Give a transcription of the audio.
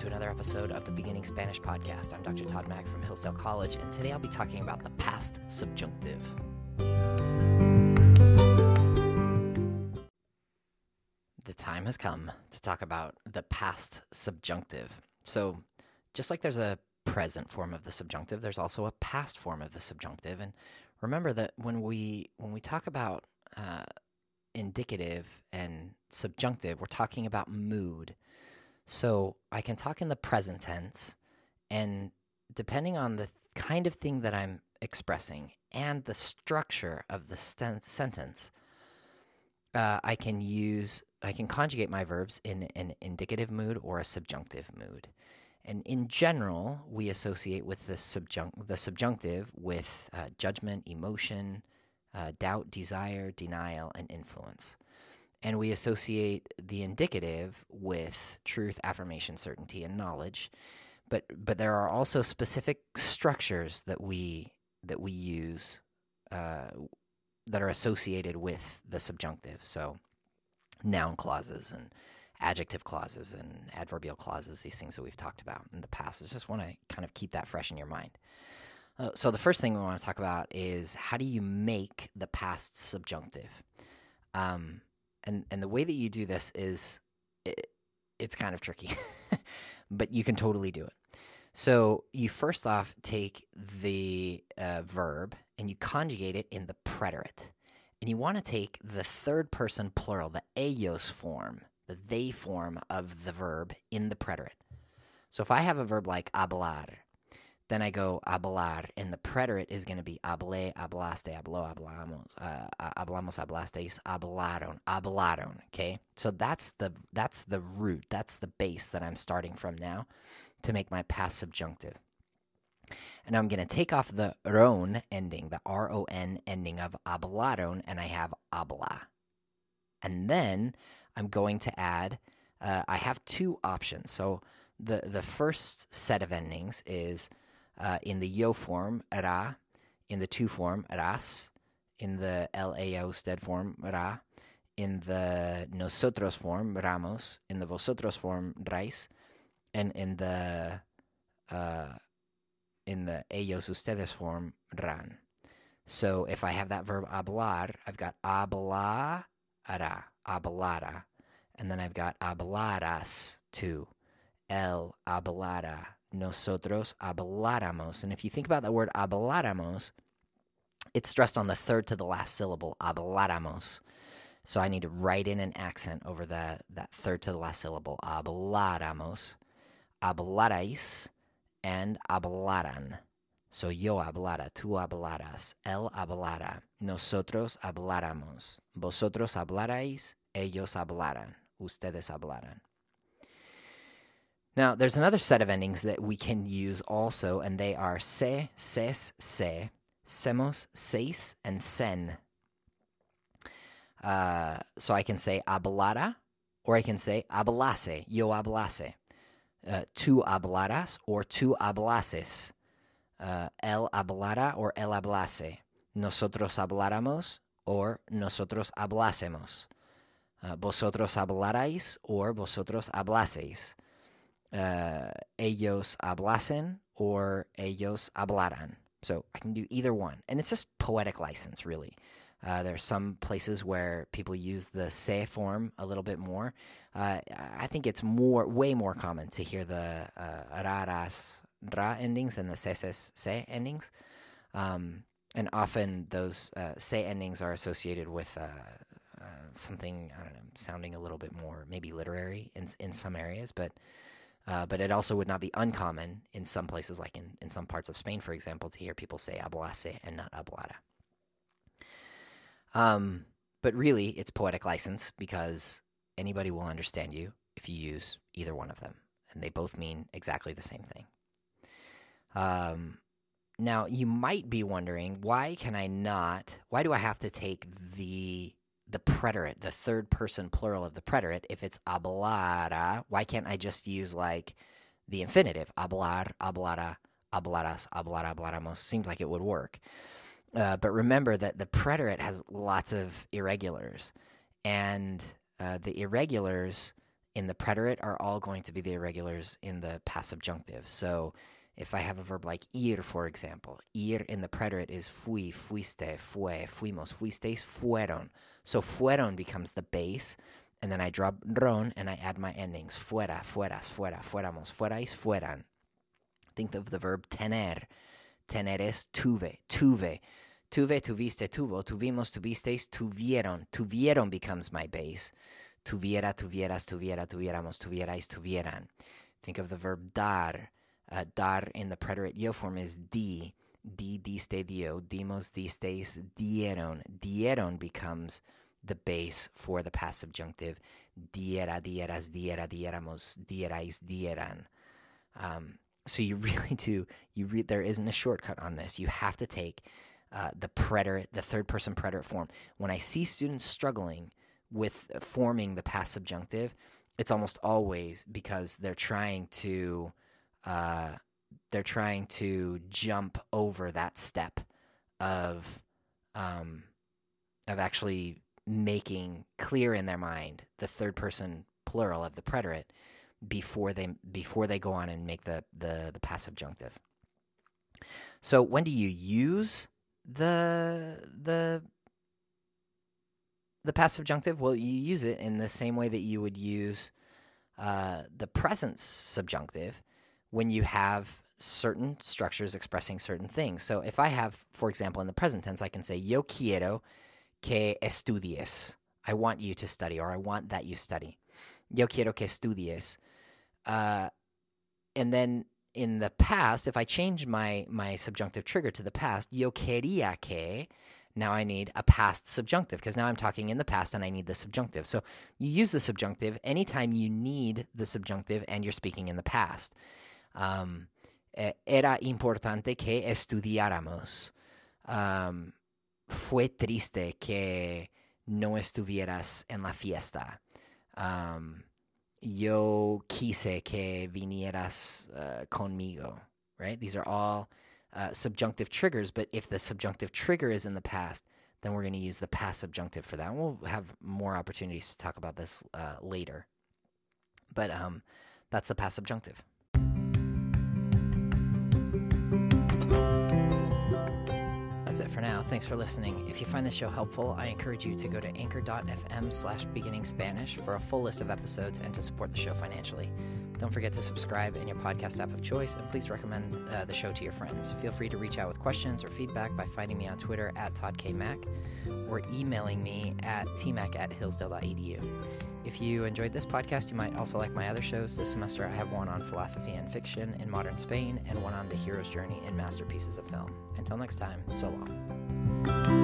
to another episode of the Beginning Spanish Podcast. I'm Dr. Todd Mack from Hillsdale College, and today I'll be talking about the past subjunctive. The time has come to talk about the past subjunctive. So, just like there's a present form of the subjunctive, there's also a past form of the subjunctive. And remember that when we when we talk about uh, indicative and subjunctive, we're talking about mood. So I can talk in the present tense, and depending on the kind of thing that I'm expressing and the structure of the st- sentence, uh, I can use, I can conjugate my verbs in an indicative mood or a subjunctive mood. And in general, we associate with the, subjunct, the subjunctive with uh, judgment, emotion, uh, doubt, desire, denial, and influence and we associate the indicative with truth, affirmation, certainty, and knowledge. But but there are also specific structures that we that we use uh, that are associated with the subjunctive. So noun clauses and adjective clauses and adverbial clauses, these things that we've talked about in the past. I just want to kind of keep that fresh in your mind. Uh, so the first thing we want to talk about is how do you make the past subjunctive? Um, and and the way that you do this is it, it's kind of tricky but you can totally do it. So you first off take the uh, verb and you conjugate it in the preterite and you want to take the third person plural the ellos form the they form of the verb in the preterite. So if i have a verb like hablar then I go hablar, and the preterite is going to be hablé, hablaste, habló, hablamos, uh, hablamos, hablasteis, hablaron, hablaron. Okay, so that's the that's the root, that's the base that I'm starting from now to make my past subjunctive. And I'm going to take off the ron ending, the R O N ending of hablaron, and I have habla. And then I'm going to add. Uh, I have two options. So the the first set of endings is uh, in the yo form, ra, in the tu form, ras, in the ella usted form, ra, in the nosotros form, ramos, in the vosotros form, rais, and in the uh, in the ellos ustedes form, ran. So if I have that verb hablar, I've got hablara, hablara, and then I've got hablaras too, el hablara, nosotros habláramos. And if you think about the word habláramos, it's stressed on the third to the last syllable, habláramos. So I need to write in an accent over the, that third to the last syllable, habláramos, hablarais, and hablaran. So yo hablara, tú hablaras, él hablara, nosotros habláramos, vosotros hablarais, ellos hablaran, ustedes hablaran. Now, there's another set of endings that we can use also, and they are se, ses, se, semos, seis, and sen. Uh, so I can say hablara, or I can say hablase, yo hablase. Uh, tú hablaras, or tú hablases. Uh, él hablara, or él hablase. Nosotros habláramos, or nosotros hablásemos. Uh, vosotros hablarais, or vosotros hablaseis uh, ellos hablasen or ellos hablaran. So I can do either one. And it's just poetic license, really. Uh, there are some places where people use the se form a little bit more. Uh, I think it's more, way more common to hear the uh, raras, ra endings and the seses, se endings. Um, and often those uh, se endings are associated with uh, uh, something, I don't know, sounding a little bit more maybe literary in, in some areas. But uh, but it also would not be uncommon in some places, like in, in some parts of Spain, for example, to hear people say hablase and not hablara. Um, but really, it's poetic license because anybody will understand you if you use either one of them, and they both mean exactly the same thing. Um, now, you might be wondering why can I not, why do I have to take the the preterite, the third person plural of the preterite, if it's hablara, why can't I just use like the infinitive? Hablar, hablara, hablaras, hablara, hablaramos. Seems like it would work. Uh, but remember that the preterite has lots of irregulars. And uh, the irregulars in the preterite are all going to be the irregulars in the past subjunctive. So if I have a verb like ir, for example, ir in the preterite is fui, fuiste, fue, fuimos, fuisteis, fueron. So fueron becomes the base, and then I drop ron and I add my endings. Fuera, fueras, fuera, fuéramos, fuerais, fueran. Think of the verb tener. Tener es tuve, tuve. Tuve, tuviste, tuvo, tuvimos, tuvisteis, tuvieron. Tuvieron becomes my base. Tuviera, tuvieras, tuviera, tuviéramos, tuvierais, tuvieran. Think of the verb dar. Uh, dar in the preterite yo form is di. Di, diste, dio. Dimos, disteis, dieron. Dieron becomes the base for the past subjunctive. Diera, dieras, diera, dieramos, dierais, dieran. Um, so you really do. You re- there isn't a shortcut on this. You have to take uh, the preterite, the third person preterite form. When I see students struggling with forming the past subjunctive, it's almost always because they're trying to uh, they're trying to jump over that step of um, of actually making clear in their mind the third person plural of the preterite before they before they go on and make the the, the past subjunctive. So when do you use the the the past subjunctive? Well, you use it in the same way that you would use uh, the present subjunctive when you have certain structures expressing certain things. So if I have, for example, in the present tense, I can say yo quiero que estudies. I want you to study, or I want that you study. Yo quiero que estudies. Uh, and then in the past, if I change my my subjunctive trigger to the past, yo quería que, now I need a past subjunctive because now I'm talking in the past and I need the subjunctive. So you use the subjunctive anytime you need the subjunctive and you're speaking in the past. Um, era importante que estudiáramos. Um, fue triste que no estuvieras en la fiesta. Um, yo quise que vinieras uh, conmigo, right? These are all uh, subjunctive triggers, but if the subjunctive trigger is in the past, then we're going to use the past subjunctive for that. And we'll have more opportunities to talk about this uh, later. But um, that's the past subjunctive. It for now. Thanks for listening. If you find this show helpful, I encourage you to go to anchor.fm slash beginning Spanish for a full list of episodes and to support the show financially. Don't forget to subscribe in your podcast app of choice and please recommend uh, the show to your friends. Feel free to reach out with questions or feedback by finding me on Twitter at ToddKMac or emailing me at tmac at hillsdale.edu. If you enjoyed this podcast, you might also like my other shows. This semester, I have one on philosophy and fiction in modern Spain and one on the hero's journey in masterpieces of film. Until next time, so long. Bye.